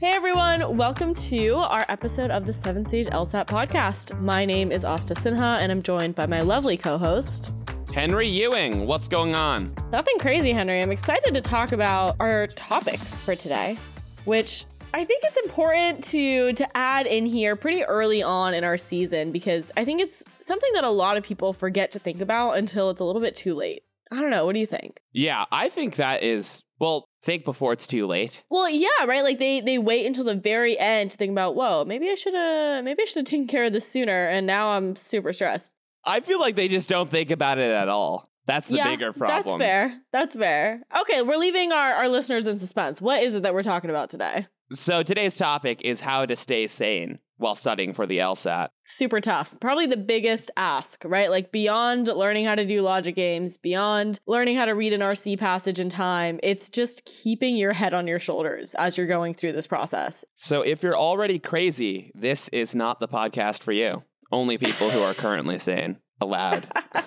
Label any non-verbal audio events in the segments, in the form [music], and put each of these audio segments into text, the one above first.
Hey everyone, welcome to our episode of the Seven Sage LSAT podcast. My name is Asta Sinha and I'm joined by my lovely co host, Henry Ewing. What's going on? Nothing crazy, Henry. I'm excited to talk about our topic for today, which I think it's important to to add in here pretty early on in our season because I think it's something that a lot of people forget to think about until it's a little bit too late. I don't know. What do you think? Yeah, I think that is well, think before it's too late. Well, yeah, right. Like they they wait until the very end to think about, whoa, maybe I should have maybe I should have [laughs] taken care of this sooner, and now I'm super stressed. I feel like they just don't think about it at all. That's the yeah, bigger problem. That's fair. That's fair. Okay, we're leaving our, our listeners in suspense. What is it that we're talking about today? So today's topic is how to stay sane while studying for the LSAT. Super tough. Probably the biggest ask, right? Like beyond learning how to do logic games, beyond learning how to read an RC passage in time, it's just keeping your head on your shoulders as you're going through this process. So if you're already crazy, this is not the podcast for you. Only people who are currently sane allowed. [laughs]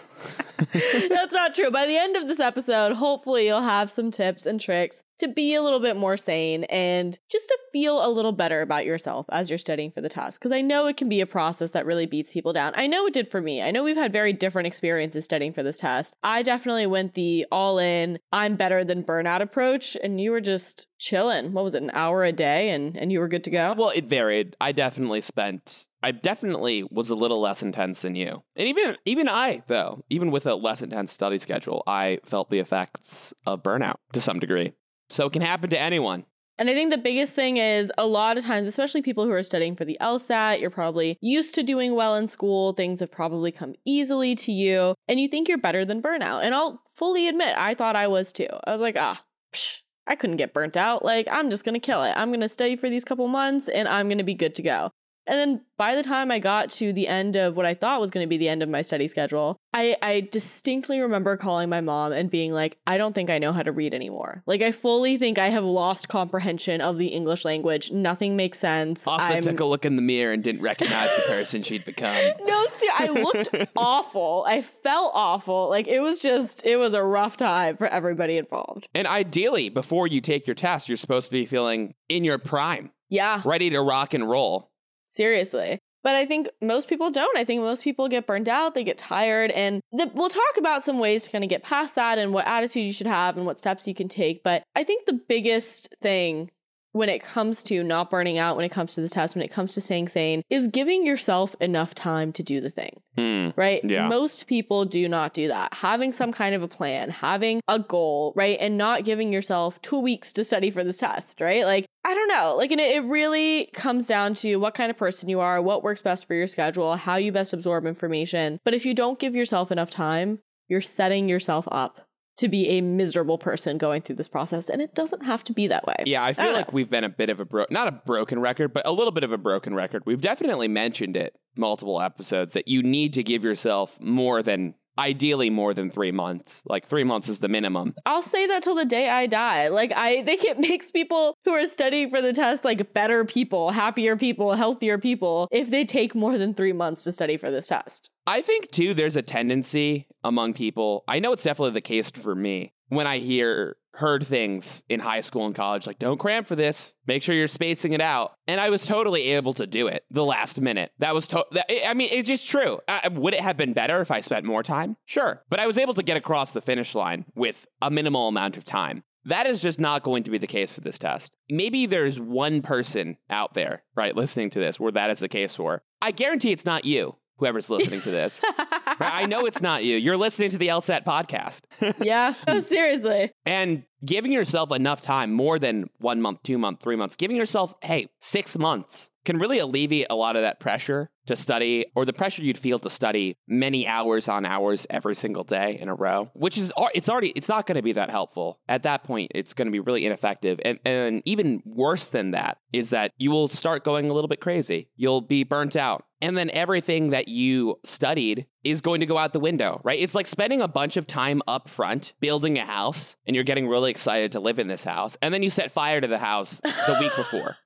That's not true. By the end of this episode, hopefully you'll have some tips and tricks to be a little bit more sane and just to feel a little better about yourself as you're studying for the test. Because I know it can be a process that really beats people down. I know it did for me. I know we've had very different experiences studying for this test. I definitely went the all in, I'm better than burnout approach, and you were just chilling. What was it, an hour a day, and, and you were good to go? Well, it varied. I definitely spent I definitely was a little less intense than you. And even even I, though, even with a less intense study schedule, I felt the effects of burnout to some degree. So it can happen to anyone. And I think the biggest thing is a lot of times, especially people who are studying for the LSAT, you're probably used to doing well in school. Things have probably come easily to you, and you think you're better than burnout. And I'll fully admit, I thought I was too. I was like, ah, psh, I couldn't get burnt out. Like, I'm just going to kill it. I'm going to study for these couple months and I'm going to be good to go. And then by the time I got to the end of what I thought was going to be the end of my study schedule, I, I distinctly remember calling my mom and being like, I don't think I know how to read anymore. Like, I fully think I have lost comprehension of the English language. Nothing makes sense. Asta I'm... took a look in the mirror and didn't recognize the person she'd become. [laughs] No, see, I looked [laughs] awful. I felt awful. Like, it was just, it was a rough time for everybody involved. And ideally, before you take your test, you're supposed to be feeling in your prime. Yeah. Ready to rock and roll. Seriously. But I think most people don't. I think most people get burned out, they get tired, and we'll talk about some ways to kind of get past that and what attitude you should have and what steps you can take. But I think the biggest thing when it comes to not burning out, when it comes to the test, when it comes to staying sane, is giving yourself enough time to do the thing. Mm, right? Yeah. Most people do not do that. Having some kind of a plan, having a goal, right? And not giving yourself two weeks to study for this test, right? Like, I don't know. Like, and it, it really comes down to what kind of person you are, what works best for your schedule, how you best absorb information. But if you don't give yourself enough time, you're setting yourself up to be a miserable person going through this process and it doesn't have to be that way. Yeah, I feel don't like know. we've been a bit of a bro not a broken record, but a little bit of a broken record. We've definitely mentioned it multiple episodes that you need to give yourself more than ideally more than 3 months. Like 3 months is the minimum. I'll say that till the day I die. Like I [laughs] think it makes people who are studying for the test like better people, happier people, healthier people if they take more than 3 months to study for this test. I think too there's a tendency among people. I know it's definitely the case for me when I hear heard things in high school and college like don't cram for this. Make sure you're spacing it out. And i was totally able to do it the last minute. That was to- that, i mean it's just true. Uh, would it have been better if i spent more time? Sure. But i was able to get across the finish line with a minimal amount of time. That is just not going to be the case for this test. Maybe there's one person out there, right, listening to this where that is the case for. I guarantee it's not you whoever's listening to this. [laughs] I know it's not you. You're listening to the LSAT podcast. yeah, [laughs] no, seriously. and giving yourself enough time, more than one month, two months, three months, giving yourself, hey, six months can really alleviate a lot of that pressure to study or the pressure you'd feel to study many hours on hours every single day in a row, which is, it's already, it's not going to be that helpful. At that point, it's going to be really ineffective. And, and even worse than that is that you will start going a little bit crazy. You'll be burnt out. And then everything that you studied is going to go out the window, right? It's like spending a bunch of time up front building a house and you're getting really excited to live in this house. And then you set fire to the house the week [laughs] before.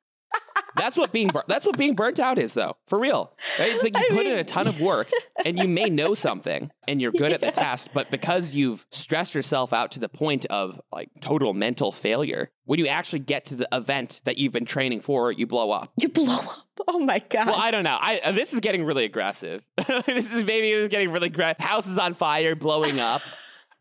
That's what being bur- that's what being burnt out is, though. For real, right? it's like you I put in a ton of work, and you may know something, and you're good at the [laughs] task, but because you've stressed yourself out to the point of like total mental failure, when you actually get to the event that you've been training for, you blow up. You blow up. Oh my god. Well, I don't know. I uh, this is getting really aggressive. [laughs] this is maybe it's getting really aggressive. House is on fire, blowing up.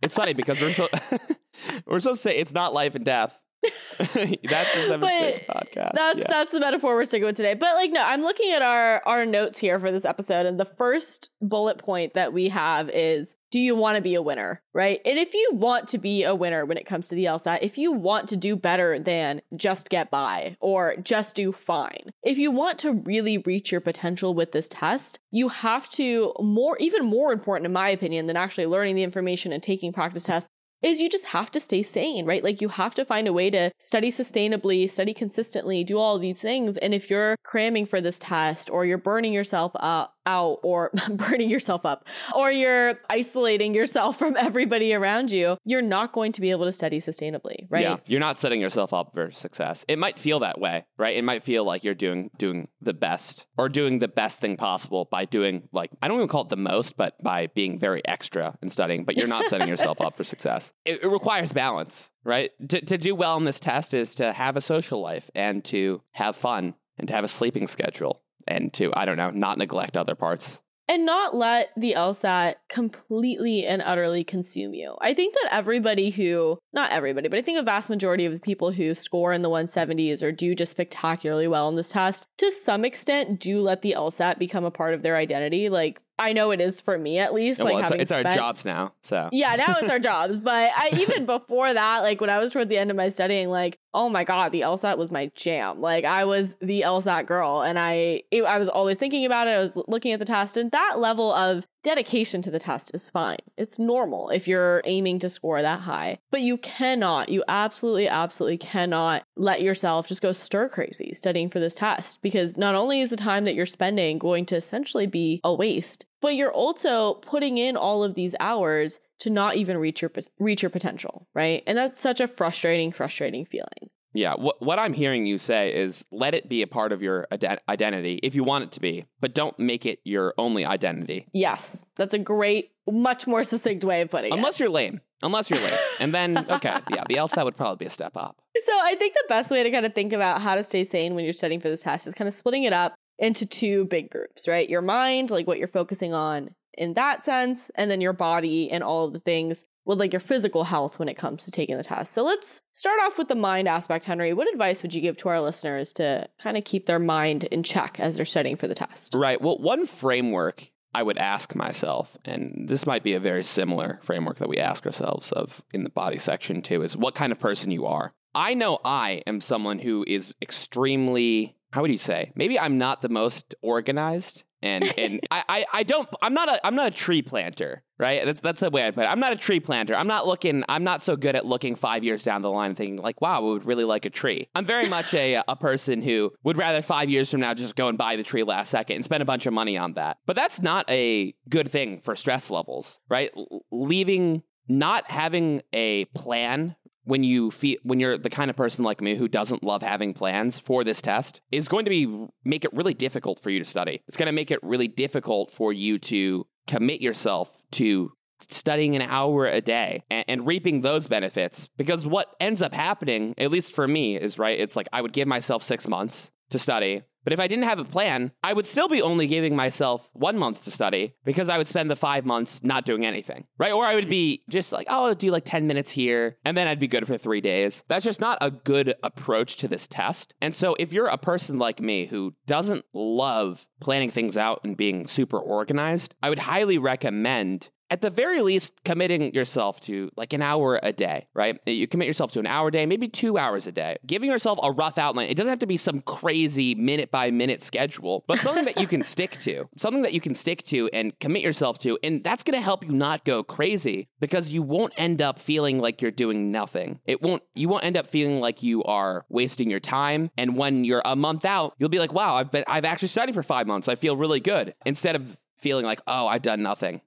It's funny because we're so, [laughs] we're supposed to say it's not life and death. [laughs] that's the seven But six podcast. That's yeah. that's the metaphor we're sticking with today. But like no, I'm looking at our our notes here for this episode and the first bullet point that we have is do you want to be a winner, right? And if you want to be a winner when it comes to the LSAT, if you want to do better than just get by or just do fine, if you want to really reach your potential with this test, you have to more even more important in my opinion than actually learning the information and taking practice tests is you just have to stay sane, right? Like you have to find a way to study sustainably, study consistently, do all these things. And if you're cramming for this test or you're burning yourself up, out or [laughs] burning yourself up or you're isolating yourself from everybody around you, you're not going to be able to study sustainably, right? Yeah, you're not setting yourself up for success. It might feel that way, right? It might feel like you're doing doing the best or doing the best thing possible by doing like I don't even call it the most, but by being very extra and studying. But you're not setting yourself up for success. [laughs] It, it requires balance, right? To to do well in this test is to have a social life and to have fun and to have a sleeping schedule and to I don't know not neglect other parts. and not let the LSAT completely and utterly consume you. I think that everybody who, not everybody, but I think a vast majority of the people who score in the 170s or do just spectacularly well in this test, to some extent, do let the LSAT become a part of their identity. Like, I know it is for me at least. Yeah, like well, it's, having it's our jobs now, so yeah, now it's our [laughs] jobs. But I even before that, like when I was towards the end of my studying, like, oh my god, the LSAT was my jam. Like I was the LSAT girl, and I it, I was always thinking about it. I was looking at the test, and that level of dedication to the test is fine. It's normal if you're aiming to score that high. But you cannot, you absolutely, absolutely cannot let yourself just go stir crazy studying for this test because not only is the time that you're spending going to essentially be a waste, but you're also putting in all of these hours to not even reach your reach your potential, right? And that's such a frustrating, frustrating feeling. Yeah, what what I'm hearing you say is let it be a part of your ide- identity if you want it to be, but don't make it your only identity. Yes, that's a great, much more succinct way of putting it. Unless you're lame. Unless you're lame. And then [laughs] okay, yeah, the LSAT would probably be a step up. So I think the best way to kind of think about how to stay sane when you're studying for this test is kind of splitting it up into two big groups, right? Your mind, like what you're focusing on in that sense, and then your body and all of the things with like your physical health when it comes to taking the test. So let's start off with the mind aspect, Henry. What advice would you give to our listeners to kind of keep their mind in check as they're studying for the test? Right. Well, one framework I would ask myself, and this might be a very similar framework that we ask ourselves of in the body section too, is what kind of person you are. I know I am someone who is extremely, how would you say? Maybe I'm not the most organized. And [laughs] and I, I, I don't I'm not a I'm not a tree planter, right? That's that's the way I put it. I'm not a tree planter. I'm not looking I'm not so good at looking five years down the line and thinking like, wow, we would really like a tree. I'm very much a [laughs] a person who would rather five years from now just go and buy the tree last second and spend a bunch of money on that. But that's not a good thing for stress levels, right? L- leaving not having a plan when you feel when you're the kind of person like me who doesn't love having plans for this test is going to be make it really difficult for you to study. It's going to make it really difficult for you to commit yourself to studying an hour a day and, and reaping those benefits because what ends up happening at least for me is right it's like I would give myself 6 months to study but if I didn't have a plan, I would still be only giving myself one month to study because I would spend the five months not doing anything, right? Or I would be just like, oh, I'll do like 10 minutes here, and then I'd be good for three days. That's just not a good approach to this test. And so if you're a person like me who doesn't love planning things out and being super organized, I would highly recommend at the very least, committing yourself to like an hour a day, right? You commit yourself to an hour a day, maybe two hours a day. Giving yourself a rough outline. It doesn't have to be some crazy minute by minute schedule, but something that you can [laughs] stick to, something that you can stick to and commit yourself to. And that's going to help you not go crazy because you won't end up feeling like you're doing nothing. It won't, you won't end up feeling like you are wasting your time. And when you're a month out, you'll be like, wow, I've been, I've actually studied for five months. I feel really good instead of feeling like, oh, I've done nothing.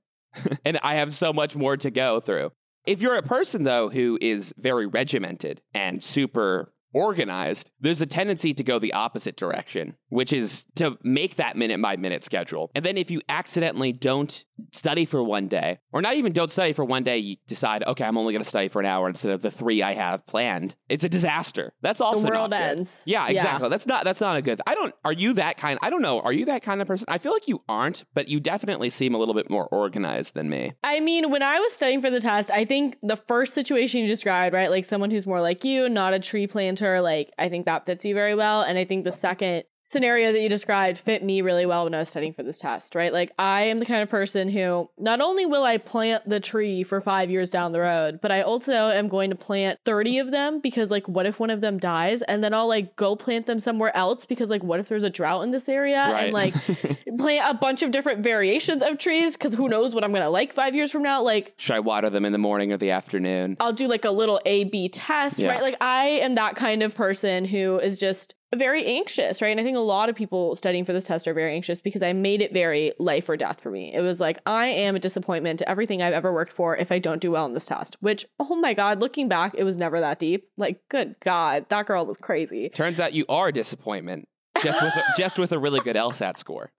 [laughs] and I have so much more to go through. If you're a person, though, who is very regimented and super organized, there's a tendency to go the opposite direction, which is to make that minute by minute schedule. And then if you accidentally don't study for one day, or not even don't study for one day, you decide, okay, I'm only going to study for an hour instead of the three I have planned. It's a disaster. That's also the world not good. ends. Yeah, exactly. That's not that's not a good. I don't. Are you that kind? I don't know. Are you that kind of person? I feel like you aren't, but you definitely seem a little bit more organized than me. I mean, when I was studying for the test, I think the first situation you described, right? Like someone who's more like you, not a tree planter, like I think that fits you very well. And I think the second scenario that you described fit me really well when I was studying for this test, right? Like I am the kind of person who not only will I plant the tree for 5 years down the road, but I also am going to plant 30 of them because like what if one of them dies and then I'll like go plant them somewhere else because like what if there's a drought in this area Right. and like [laughs] plant a bunch of different variations of trees cuz who knows what I'm going to like 5 years from now like Should I water them in the morning or the afternoon? I'll do like a little A B test, Yeah. right? Like I am that kind of person who is just very anxious, right? And I think a lot of people studying for this test are very anxious because I made it very life or death for me. It was like I am a disappointment to everything I've ever worked for if I don't do well in this test. Which, oh my god, looking back, it was never that deep. Like, good god, that girl was crazy. Turns out you are a disappointment. Just with a, [laughs] just with a really good LSAT score.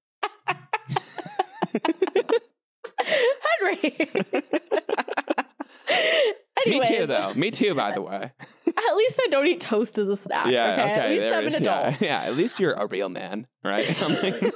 [laughs] [laughs] Henry. Me too, though. Me too, by the way. At least I don't eat toast as a snack. Yeah, okay. okay. At least I'm an adult. Yeah, [laughs] yeah, at least you're a real man, right? [laughs]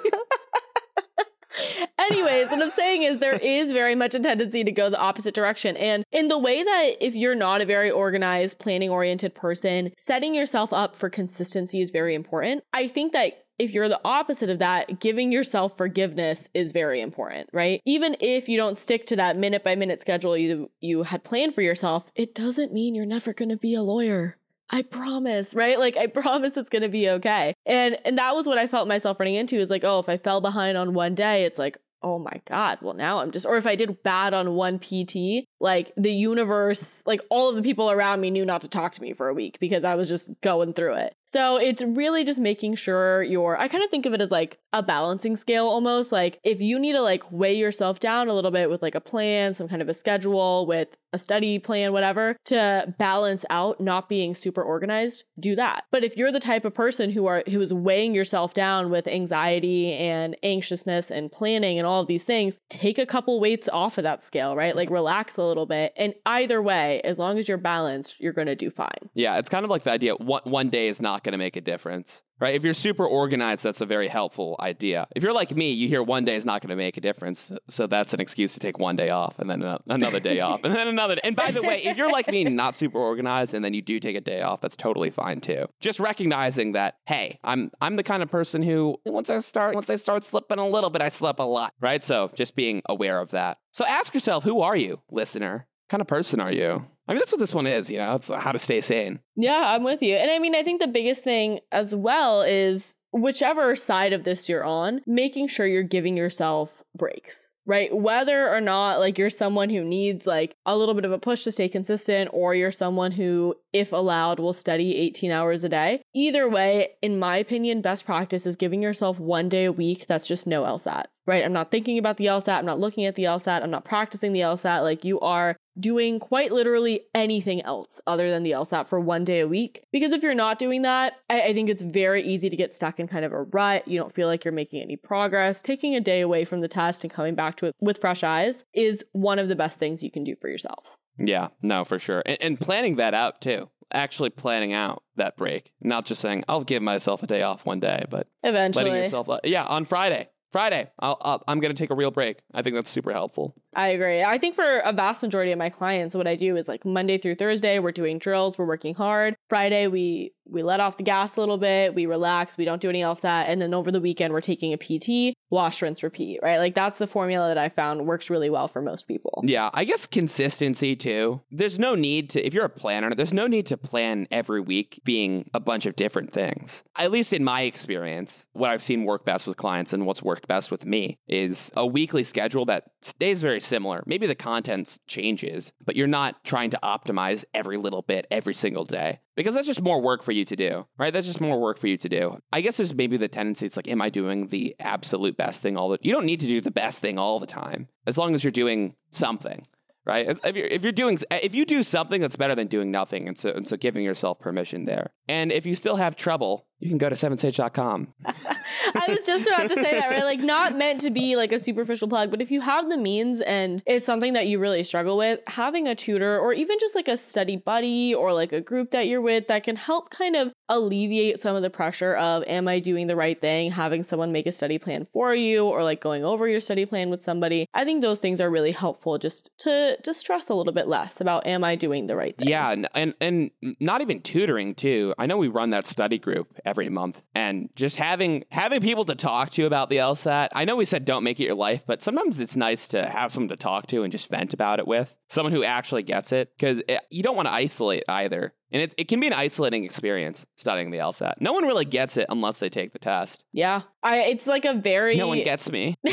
[laughs] Anyways, what I'm saying is there is very much a tendency to go the opposite direction. And in the way that if you're not a very organized, planning oriented person, setting yourself up for consistency is very important. I think that if you're the opposite of that, giving yourself forgiveness is very important, right? Even if you don't stick to that minute by minute schedule you you had planned for yourself, it doesn't mean you're never going to be a lawyer. I promise, right? Like I [laughs] promise it's going to be okay. And and that was what I felt myself running into is like, oh, if I fell behind on one day, it's like, oh my god, well now I'm just or if I did bad on one PT, like the universe, like all of the people around me knew not to talk to me for a week because I was just going through it. So it's really just making sure you're I kind of think of it as like a balancing scale almost. Like if you need to like weigh yourself down a little bit with like a plan, some kind of a schedule, with a study plan, whatever, to balance out not being super organized, do that. But if you're the type of person who are who is weighing yourself down with anxiety and anxiousness and planning and all of these things, take a couple weights off of that scale, right? Like relax a little bit. And either way, as long as you're balanced, you're gonna do fine. yeah, it's kind of like the idea one, one day is not to make a difference, right? If you're super organized, that's a very helpful idea. If you're like me, you hear one day is not going to make a difference. So that's an excuse to take one day off and then another day off and then another. And by the way, if you're like me, not super organized, and then you do take a day off, that's totally fine too. Just recognizing that, hey, I'm I'm the kind of person who once I start once I start slipping a little bit, I slip a lot, right? So just being aware of that. So ask yourself, who are you, listener? What kind of person are you? I mean, that's what this one is. You know, it's how to stay sane. Yeah, I'm with you. And I mean, I think the biggest thing as well is whichever side of this you're on, making sure you're giving yourself breaks, right? Whether or not like you're someone who needs like a little bit of a push to stay consistent, or you're someone who, if allowed, will study 18 hours a day. Either way, in my opinion, best practice is giving yourself one day a week that's just no LSAT, right? I'm not thinking about the LSAT. I'm not looking at the LSAT. I'm not practicing the LSAT. Like you are doing quite literally anything else other than the LSAT for one day a week. Because if you're not doing that, I, I think it's very easy to get stuck in kind of a rut. You don't feel like you're making any progress. Taking a day away from the test and coming back to it with fresh eyes is one of the best things you can do for yourself. Yeah, no, for sure. And, and planning that out too. Actually planning out that break, not just saying I'll give myself a day off one day, but Eventually, letting yourself. Uh, yeah, on Friday. Friday, I'll, I'll, I'm going to take a real break. I think that's super helpful. I agree. I think for a vast majority of my clients, what I do is like Monday through Thursday, we're doing drills, we're working hard. Friday, we we let off the gas a little bit, we relax, we don't do any LSAT, and then over the weekend, we're taking a PT, wash, rinse, repeat. Right? Like that's the formula that I found works really well for most people. Yeah, I guess consistency too. There's no need to, if you're a planner, there's no need to plan every week being a bunch of different things. At least in my experience, what I've seen work best with clients and what's worked best with me is a weekly schedule that stays very similar. Maybe the content changes, but you're not trying to optimize every little bit every single day because that's just more work for you to do, right? That's just more work for you to do. I guess there's maybe the tendency it's like, am I doing the absolute best thing all the You don't need to do the best thing all the time as long as you're doing something. right? If you're, if you're doing, if you do something that's better than doing nothing, and so, and so giving yourself permission there. And if you still have trouble, you can go to sevensage.com. [laughs] I was just about to say that, right? Like, not meant to be like a superficial plug, but if you have the means and it's something that you really struggle with, having a tutor or even just like a study buddy or like a group that you're with that can help kind of alleviate some of the pressure of, am I doing the right thing? Having someone make a study plan for you or like going over your study plan with somebody. I think those things are really helpful just to, to stress a little bit less about, am I doing the right thing? Yeah, and, and and not even tutoring too. I know we run that study group every month, and just having having people to talk to about the LSAT. I know we said don't make it your life, but sometimes it's nice to have someone to talk to and just vent about it with someone who actually gets it, because you don't want to isolate either. And it, it can be an isolating experience studying the LSAT. No one really gets it unless they take the test. Yeah. I, it's like a very. No one gets me. [laughs]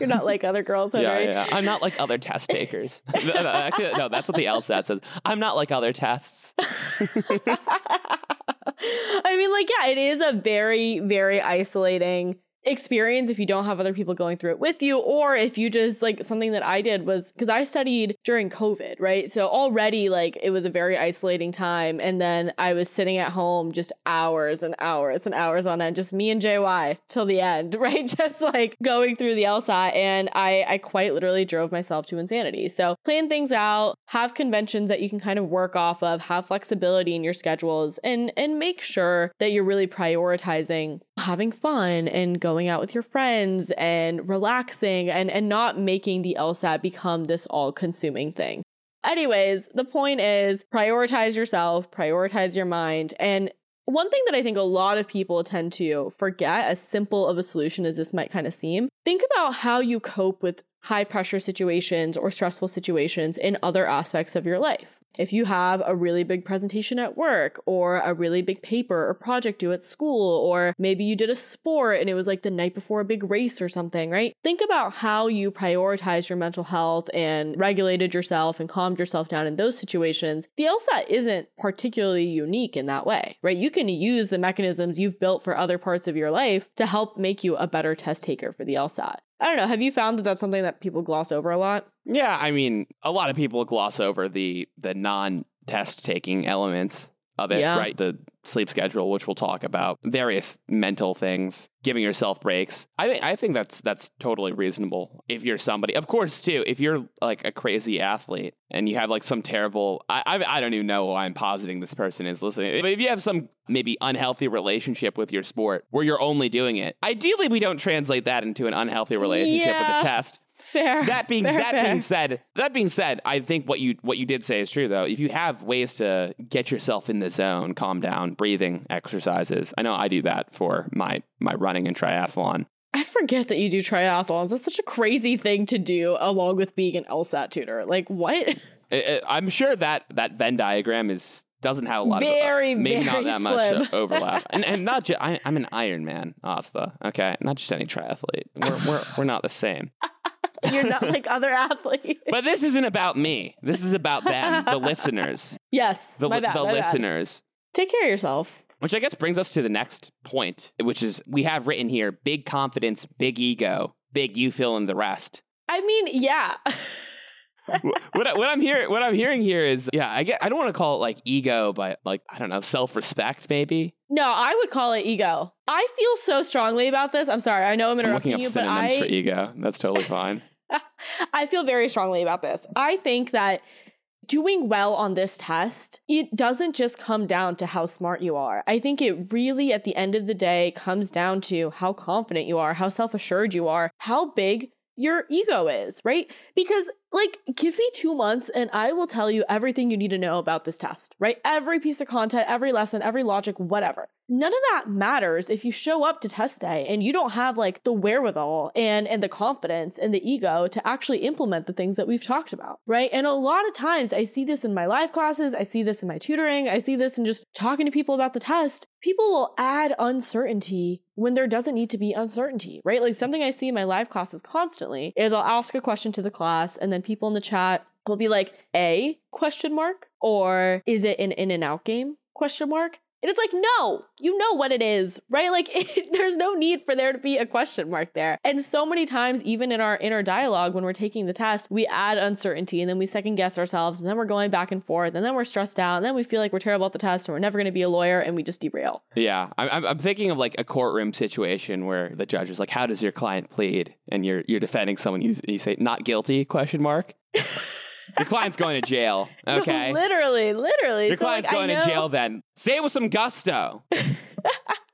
You're not like other girls, yeah, Henry. yeah. I'm not like other test takers. [laughs] no, no, actually, no, that's what the LSAT says. I'm not like other tests. [laughs] [laughs] I mean, like, yeah, it is a very, very isolating experience if you don't have other people going through it with you, or if you just like something that I did was because I studied during COVID, right? So already, like, it was a very isolating time. And then I was sitting at home just hours and hours and hours on end, just me and JY till the end, [laughs] right? Just like going through the LSAT. And I, I quite literally drove myself to insanity. So plan things out, have conventions that you can kind of work off of, have flexibility in your schedules, and and make sure that you're really prioritizing having fun and going out with your friends and relaxing and and not making the LSAT become this all-consuming thing. Anyways, the point is prioritize yourself, prioritize your mind, and one thing that I think a lot of people tend to forget, as simple of a solution as this might kind of seem, think about how you cope with high pressure situations or stressful situations in other aspects of your life. If you have a really big presentation at work, or a really big paper or project due at school, or maybe you did a sport and it was like the night before a big race or something, right? Think about how you prioritize your mental health and regulated yourself and calmed yourself down in those situations. The LSAT isn't particularly unique in that way, right? You can use the mechanisms you've built for other parts of your life to help make you a better test taker for the LSAT. I don't know. Have you found that that's something that people gloss over a lot? Yeah, I mean, a lot of people gloss over the the non test taking element of it, Yeah. right? The sleep schedule, which we'll talk about, various mental things, giving yourself breaks. I think I think that's that's totally reasonable if you're somebody. Of course, too, if you're like a crazy athlete and you have like some terrible, I I, I don't even know why I'm positing this person is listening, but if you have some maybe unhealthy relationship with your sport where you're only doing it, ideally we don't translate that into an unhealthy relationship with Yeah. a test Fair. that being fair, that fair. being said, that being said, I think what you what you did say is true though. If you have ways to get yourself in the zone, calm down, breathing exercises. I know I do that for my my running and triathlon. I forget that you do triathlons. That's such a crazy thing to do along with being an LSAT tutor. Like what? I'm sure that that Venn diagram is doesn't have a lot uh, Very, of maybe not that uh, slim. much overlap, and and not [laughs] just I, I'm an Ironman, Asta. Okay, not just any triathlete. We're we're we're not the same. You're not like other [laughs] athletes. But this isn't about me. This is about them, the [laughs] listeners, yes. the my bad, the my bad. listeners. Take care of yourself. Which I guess brings us to the next point, which is we have written here big confidence, big ego, big you fill in the rest. I mean, yeah. [laughs] what, I, what I'm hearing, what I'm hearing here is, yeah, I get, I don't want to call it like ego, but like I don't know, self respect maybe. no, I would call it ego. I feel so strongly about this. I'm sorry. I know I'm interrupting I'm looking up you, but synonyms I for ego. That's totally fine. [laughs] I feel very strongly about this. I think that doing well on this test, it doesn't just come down to how smart you are. I think it really, at the end of the day, comes down to how confident you are, how self assured you are, how big your ego is, right? Because, like, give me two months and I will tell you everything you need to know about this test, right? Every piece of content, every lesson, every logic, whatever. None of that matters if you show up to test day and you don't have like the wherewithal and and the confidence and the ego to actually implement the things that we've talked about, right? And a lot of times I see this in my live classes, I see this in my tutoring, I see this in just talking to people about the test. People will add uncertainty when there doesn't need to be uncertainty, right? Like something I see in my live classes constantly is I'll ask a question to the class and then people in the chat will be like, "A question mark?" or "Is it an in and out game?" question mark. And it's like, no, you know what it is, right? Like, [laughs] it, there's no need for there to be a question mark there. And so many times, even in our inner dialogue, when we're taking the test, we add uncertainty and then we second guess ourselves and then we're going back and forth and then we're stressed out and then we feel like we're terrible at the test and we're never going to be a lawyer and we just derail. Yeah, I'm, I'm thinking of like a courtroom situation where the judge is like, "How does your client plead?" and you're you're defending someone. You you say, "Not guilty?" Question mark. [laughs] your client's going to jail. [laughs] Okay. literally, literally. Your So, client's like, going to jail. Then say it with some gusto. [laughs]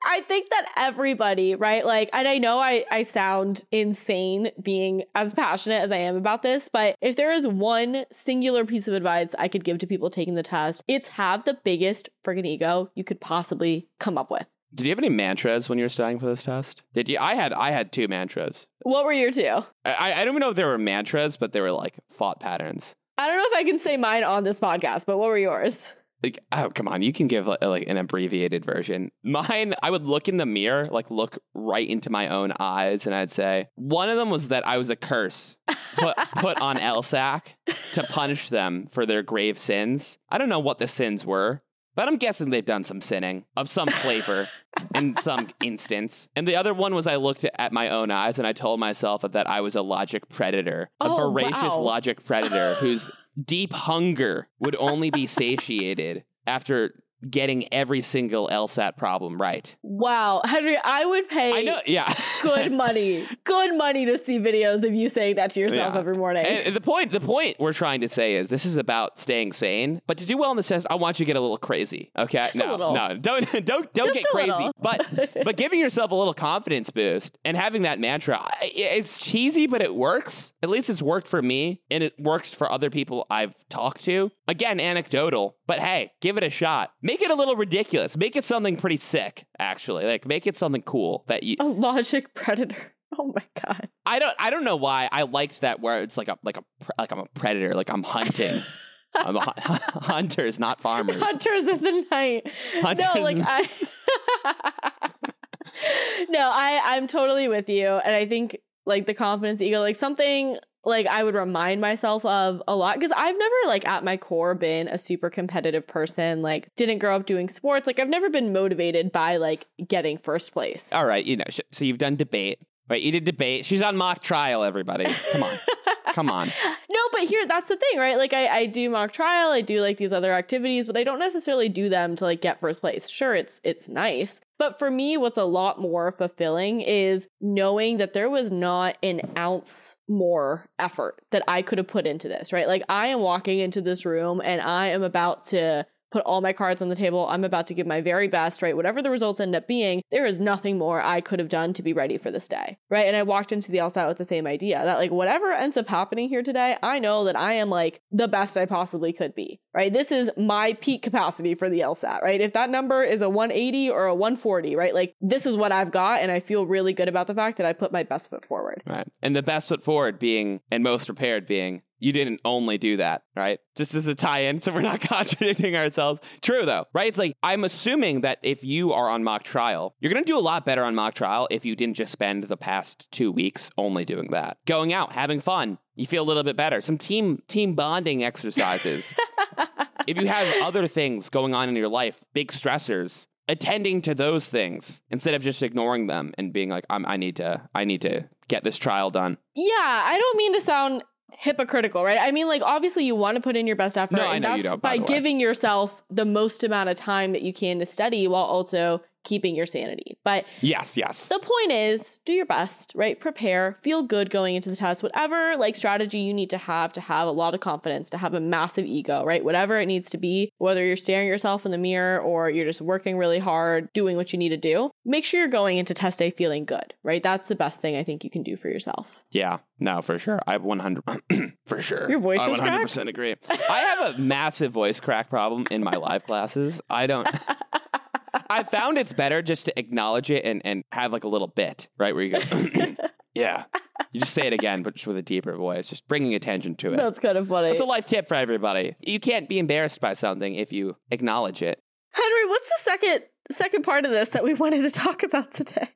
I think that everybody, right? Like, and I know I, I sound insane being as passionate as I am about this, but if there is one singular piece of advice I could give to people taking the test, it's have the biggest friggin' ego you could possibly come up with. Did you have any mantras when you were studying for this test? Did you? I had I had two mantras. What were your two? I, I don't even know if they were mantras, but they were like thought patterns. I don't know if I can say mine on this podcast, but what were yours? Like, oh, come on, you can give like, like an abbreviated version. Mine, I would look in the mirror, like look right into my own eyes, and I'd say one of them was that I was a curse put [laughs] put on LSAC to punish them for their grave sins. I don't know what the sins were. But I'm guessing they've done some sinning of some flavor [laughs] in some instance. And the other one was I looked at my own eyes and I told myself that I was a logic predator, a Oh, voracious wow. logic predator whose [gasps] deep hunger would only be satiated after getting every single LSAT problem right. Wow, Henry, I would pay I know, yeah. good [laughs] money, good money to see videos of you saying that to yourself Yeah. every morning. And the point, the point we're trying to say is this is about staying sane. But to do well in this test, I want you to get a little crazy. Okay, Just a no, little. no, don't, [laughs] don't, don't Just get crazy. little. But, [laughs] but giving yourself a little confidence boost and having that mantra, it's cheesy, but it works. At least it's worked for me, and it works for other people I've talked to. Again, anecdotal, but hey, give it a shot. Make it a little ridiculous. Make it something pretty sick. Actually, like make it something cool that you. a logic predator. [laughs] Oh my god. I don't I don't know why I liked that where it's like a like a like I'm a predator, like I'm hunting. [laughs] I'm a hu- [laughs] hunters, not farmers. Hunters in the night. Hunters no, like I No, I I'm totally with you and I think like the confidence ego like something like I would remind myself of a lot because I've never like at my core been a super competitive person like didn't grow up doing sports like I've never been motivated by like getting first place. All right, you know, so you've done debate. Right, you did debate. She's on mock trial, everybody. Come on. [laughs] Come on. No, but here that's the thing, right? Like I, I do mock trial, I do like these other activities, but I don't necessarily do them to like get first place. Sure, it's it's nice. But for me, what's a lot more fulfilling is knowing that there was not an ounce more effort that I could have put into this, right? Like I am walking into this room and I am about to put all my cards on the table. I'm about to give my very best, right? Whatever the results end up being, there is nothing more I could have done to be ready for this day, right? And I walked into the LSAT with the same idea that, like, whatever ends up happening here today, I know that I am like the best I possibly could be, right? This is my peak capacity for the LSAT, right? If that number is a 180 or a 140, right? Like, this is what I've got. And I feel really good about the fact that I put my best foot forward. Right. And the best foot forward being, and most prepared being, you didn't only do that, right? Just as a tie in, so we're not [laughs] contradicting ourselves. True, though, right? It's like, I'm assuming that if you are on mock trial, you're going to do a lot better on mock trial if you didn't just spend the past two weeks only doing that. Going out, having fun, you feel a little bit better. Some team team bonding exercises. [laughs] if you have other things going on in your life, big stressors, attending to those things instead of just ignoring them and being like, I'm, I need to, I need to get this trial done. Yeah, I don't mean to sound hypocritical, right? I mean, like, obviously, you want to put in your best effort. No, I and know you don't, by by giving yourself the most amount of time that you can to study while also keeping your sanity. But Yes, yes. the point is, do your best, right? Prepare, feel good going into the test, whatever like strategy you need to have to have a lot of confidence, to have a massive ego, right? Whatever it needs to be, whether you're staring yourself in the mirror or you're just working really hard, doing what you need to do, make sure you're going into test day feeling good, right? That's the best thing I think you can do for yourself. Yeah, no, for sure. I 100 [clears throat] for sure. Your voice I is 100% agree. I have a massive voice crack problem in my live classes. I don't [laughs] I found it's better just to acknowledge it and and have like a little bit, right? Where you go [clears throat] Yeah. You just say it again but just with a deeper voice, just bringing attention to it. That's kind of funny. It's a life tip for everybody. You can't be embarrassed by something if you acknowledge it. Henry, what's the second second part of this that we wanted to talk about today?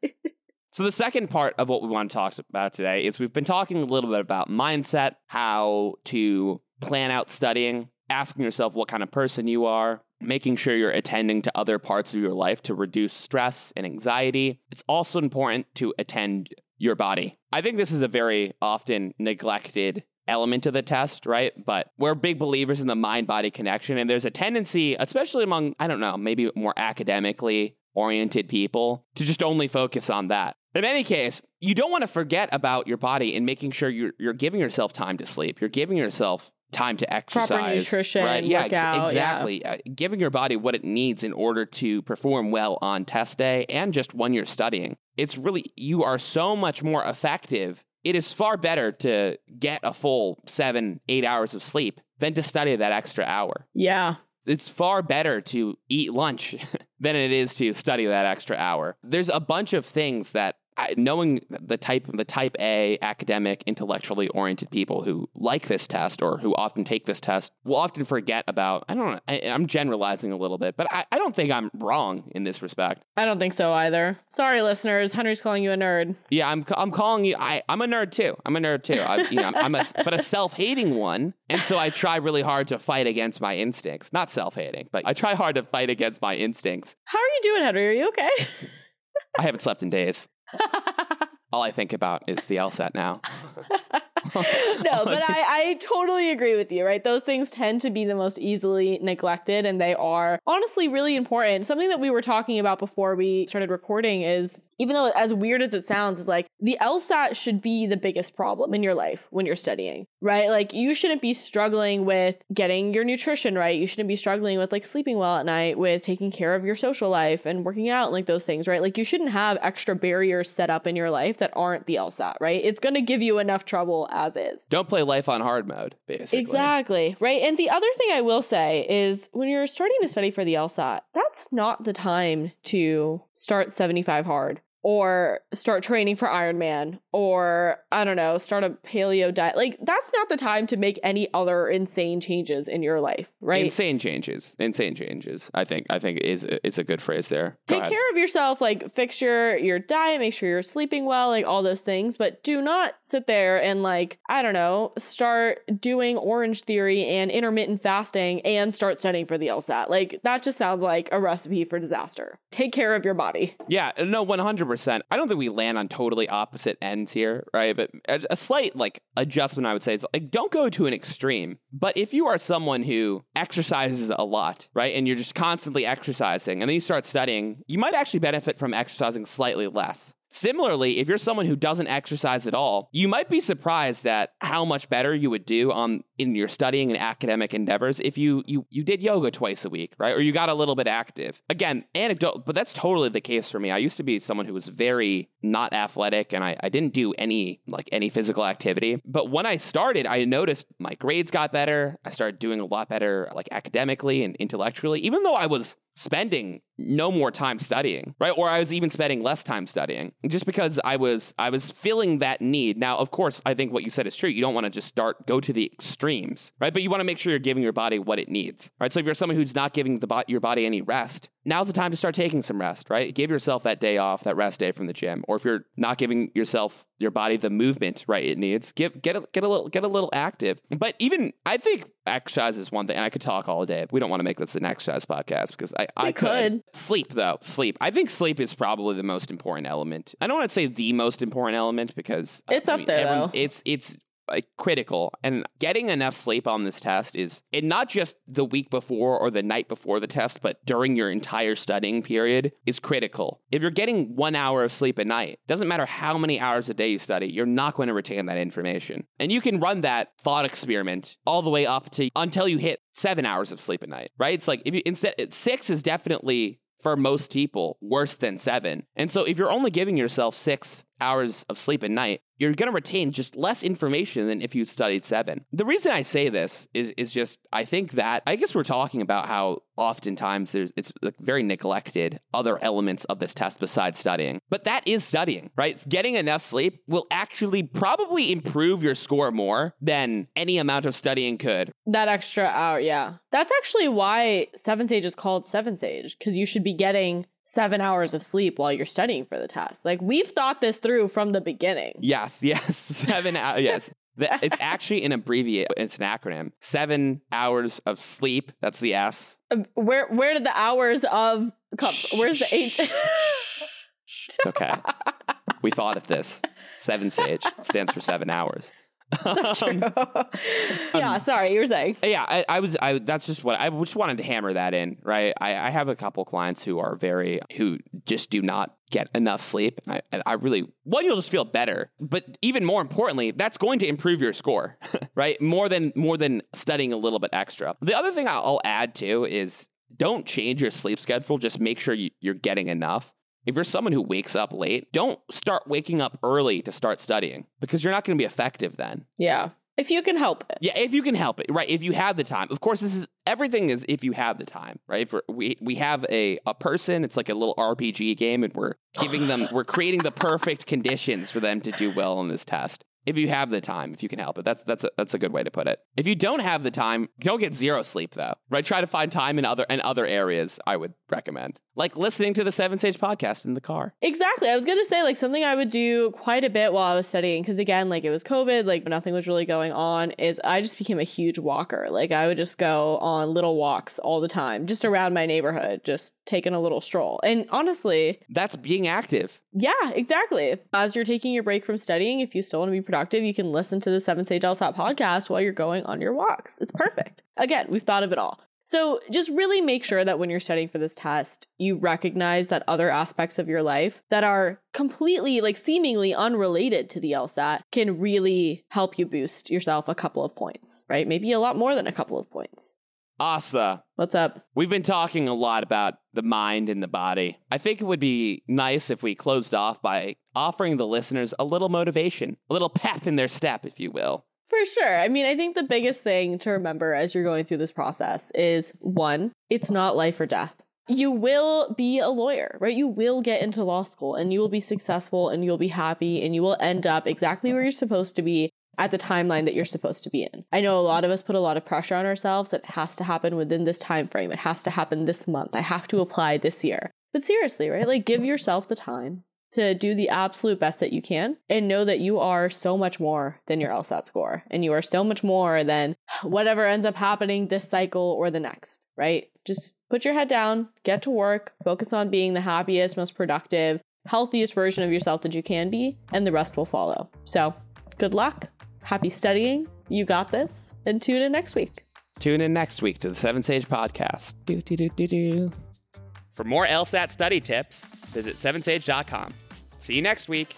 So the second part of what we want to talk about today is we've been talking a little bit about mindset, how to plan out studying, asking yourself what kind of person you are, making sure you're attending to other parts of your life to reduce stress and anxiety. It's also important to attend your body. I think this is a very often neglected element of the test, right? But we're big believers in the mind body connection. And there's a tendency, especially among, I don't know, maybe more academically oriented people, to just only focus on that. In any case, you don't want to forget about your body and making sure you're, you're giving yourself time to sleep. You're giving yourself time to exercise. Proper nutrition, right? Yeah, ex- workout, yeah. exactly. Uh, giving your body what it needs in order to perform well on test day and just when you're studying. It's really, you are so much more effective. It is far better to get a full seven, eight hours of sleep than to study that extra hour. Yeah. It's far better to eat lunch [laughs] than it is to study that extra hour. There's a bunch of things that I, knowing the type the type A academic intellectually oriented people who like this test or who often take this test will often forget about I don't know I, am generalizing a little bit but I, I don't think I'm wrong in this respect I don't think so either. Sorry, listeners. Henry's calling you a nerd. yeah I'm I'm calling you I I'm a nerd too I'm a nerd too I, you know, I'm a but a self hating one and so I try really hard to fight against my instincts not self hating but I try hard to fight against my instincts How are you doing, Henry? Are you okay? [laughs] I haven't slept in days all I think about is the LSAT now [laughs] no, but I, I totally agree with you, right? Those things tend to be the most easily neglected, and they are honestly really important. Something that we were talking about before we started recording is even though as weird as it sounds, is like the LSAT should be the biggest problem in your life when you're studying, right? Like you shouldn't be struggling with getting your nutrition right. You shouldn't be struggling with like sleeping well at night, with taking care of your social life and working out, like those things, right? Like you shouldn't have extra barriers set up in your life that aren't the LSAT, right? It's going to give you enough trouble as is. don't play life on hard mode basically Exactly. Right. And the other thing I will say is when you're starting to study for the LSAT, that's not the time to start 75 hard or start training for Ironman or I don't know, start a paleo diet. Like that's not the time to make any other insane changes in your life, right? Insane changes. Insane changes. I think. I think is is a good phrase there. Go Take ahead. care of yourself, like fix your your diet, make sure you're sleeping well, like all those things, but do not sit there and like, I don't know, start doing Orangetheory and intermittent fasting and start studying for the LSAT. Like that just sounds like a recipe for disaster. Take care of your body. Yeah, no, one percent. I don't think we land on totally opposite ends here, right? But a slight like adjustment, I would say, is like don't go to an extreme. But if you are someone who exercises a lot, right, and you're just constantly exercising, and then you start studying, you might actually benefit from exercising slightly less. Similarly, if you're someone who doesn't exercise at all, you might be surprised at how much better you would do on in your studying and academic endeavors if you you you did yoga twice a week, right? Or you got a little bit active. Again, anecdote, but that's totally the case for me. I used to be someone who was very not athletic and I, I didn't do any like any physical activity. But when I started, I noticed my grades got better. I started doing a lot better like academically and intellectually, even though I was spending no more time studying right? Or i was even spending less time studying just because i was i was feeling that need. Now of course i think what you said is true. You don't want to just start go to the extremes right? But you want to make sure you're giving your body what it needs right? So if you're someone who's not giving the bo- your body any rest now's the time to start taking some rest right give yourself that day off that rest day from the gym or if you're not giving yourself your body the movement right it needs give get a, get a little get a little active but even i think exercise is one thing and i could talk all day we don't want to make this an exercise podcast because i i We could. Sleep, though. Sleep. I think sleep is probably the most important element. I don't want to say the most important element because It's I up there, though. It's it's like critical, and getting enough sleep on this test is and not just the week before or the night before the test, but during your entire studying period is critical. If you're getting one hour of sleep a night, doesn't matter how many hours a day you study, you're not going to retain that information, and you can run that thought experiment all the way up to until you hit seven hours of sleep a night. Right? It's like if you instead six is definitely for most people worse than seven. And so if you're only giving yourself six hours of sleep at night, you're going to retain just less information than if you studied seven. The reason I say this is is just I think that I guess we're talking about how oftentimes there's it's very neglected other elements of this test besides studying. But that is studying, right? Getting enough sleep will actually probably improve your score more than any amount of studying could. That extra hour, yeah. That's actually why Seven Sage is called Seven Sage, because you should be getting seven hours of sleep while you're studying for the test. Like we've thought this through from the beginning. Yes, [laughs] yes, seven hours. Yes, The- it's [laughs] actually an abbreviate. It's an acronym. Seven hours of sleep. That's the S. Um, Where where did the hours of come? Where's the eight? It's okay. [laughs] we thought of this. Seven Sage It stands for seven hours. Um, [laughs] yeah, sorry, you were saying. yeah, I, I was. I that's just what I just wanted to hammer that in, right? I, I have a couple clients who are very who just do not get enough sleep. And I, I really one, you'll just feel better, but even more importantly, that's going to improve your score, [laughs] right? More than more than studying a little bit extra. The other thing I'll add too is don't change your sleep schedule. Just make sure you, you're getting enough. If you're someone who wakes up late, don't start waking up early to start studying because you're not going to be effective then. Yeah, if you can help it. Yeah, if you can help it, right? If you have the time, of course, this is everything is if you have the time, right? If we we have a a person, it's like a little RPG game, and we're giving them, we're creating the perfect conditions for them to do well on this test. If you have the time, if you can help it, that's that's a, that's a good way to put it. If you don't have the time, don't get zero sleep though, right? Try to find time in other in other areas. I would recommend, like listening to the Seven Sage podcast in the car. Exactly. I was going to say, like, something I would do quite a bit while I was studying, because again, like, it was COVID, like, nothing was really going on, is I just became a huge walker. Like, I would just go on little walks all the time, just around my neighborhood, just taking a little stroll. And honestly, That's being active. yeah, exactly. As you're taking your break from studying, if you still want to be productive, you can listen to the Seven Sage LSAT podcast while you're going on your walks. It's perfect. Again, we've thought of it all. So just really make sure that when you're studying for this test, you recognize that other aspects of your life that are completely, like seemingly unrelated to the LSAT can really help you boost yourself a couple of points, right? Maybe a lot more than a couple of points. Asta, What's up? We've been talking a lot about the mind and the body. I think it would be nice if we closed off by offering the listeners a little motivation, a little pep in their step, if you will. For sure. I mean, I think the biggest thing to remember as you're going through this process is one, it's not life or death. You will be a lawyer, right? You will get into law school and you will be successful and you'll be happy and you will end up exactly where you're supposed to be at the timeline that you're supposed to be in. I know a lot of us put a lot of pressure on ourselves that it has to happen within this time frame. It has to happen this month. I have to apply this year. But seriously, right? Like give yourself the time to do the absolute best that you can and know that you are so much more than your LSAT score and you are so much more than whatever ends up happening this cycle or the next, right? Just put your head down, get to work, focus on being the happiest, most productive, healthiest version of yourself that you can be, and the rest will follow. So, good luck. Happy studying. You got this. And tune in next week. Tune in next week to the Seven Sage Podcast. Do, do, do, do, do. For more LSAT study tips, visit sevensage.com. See you next week.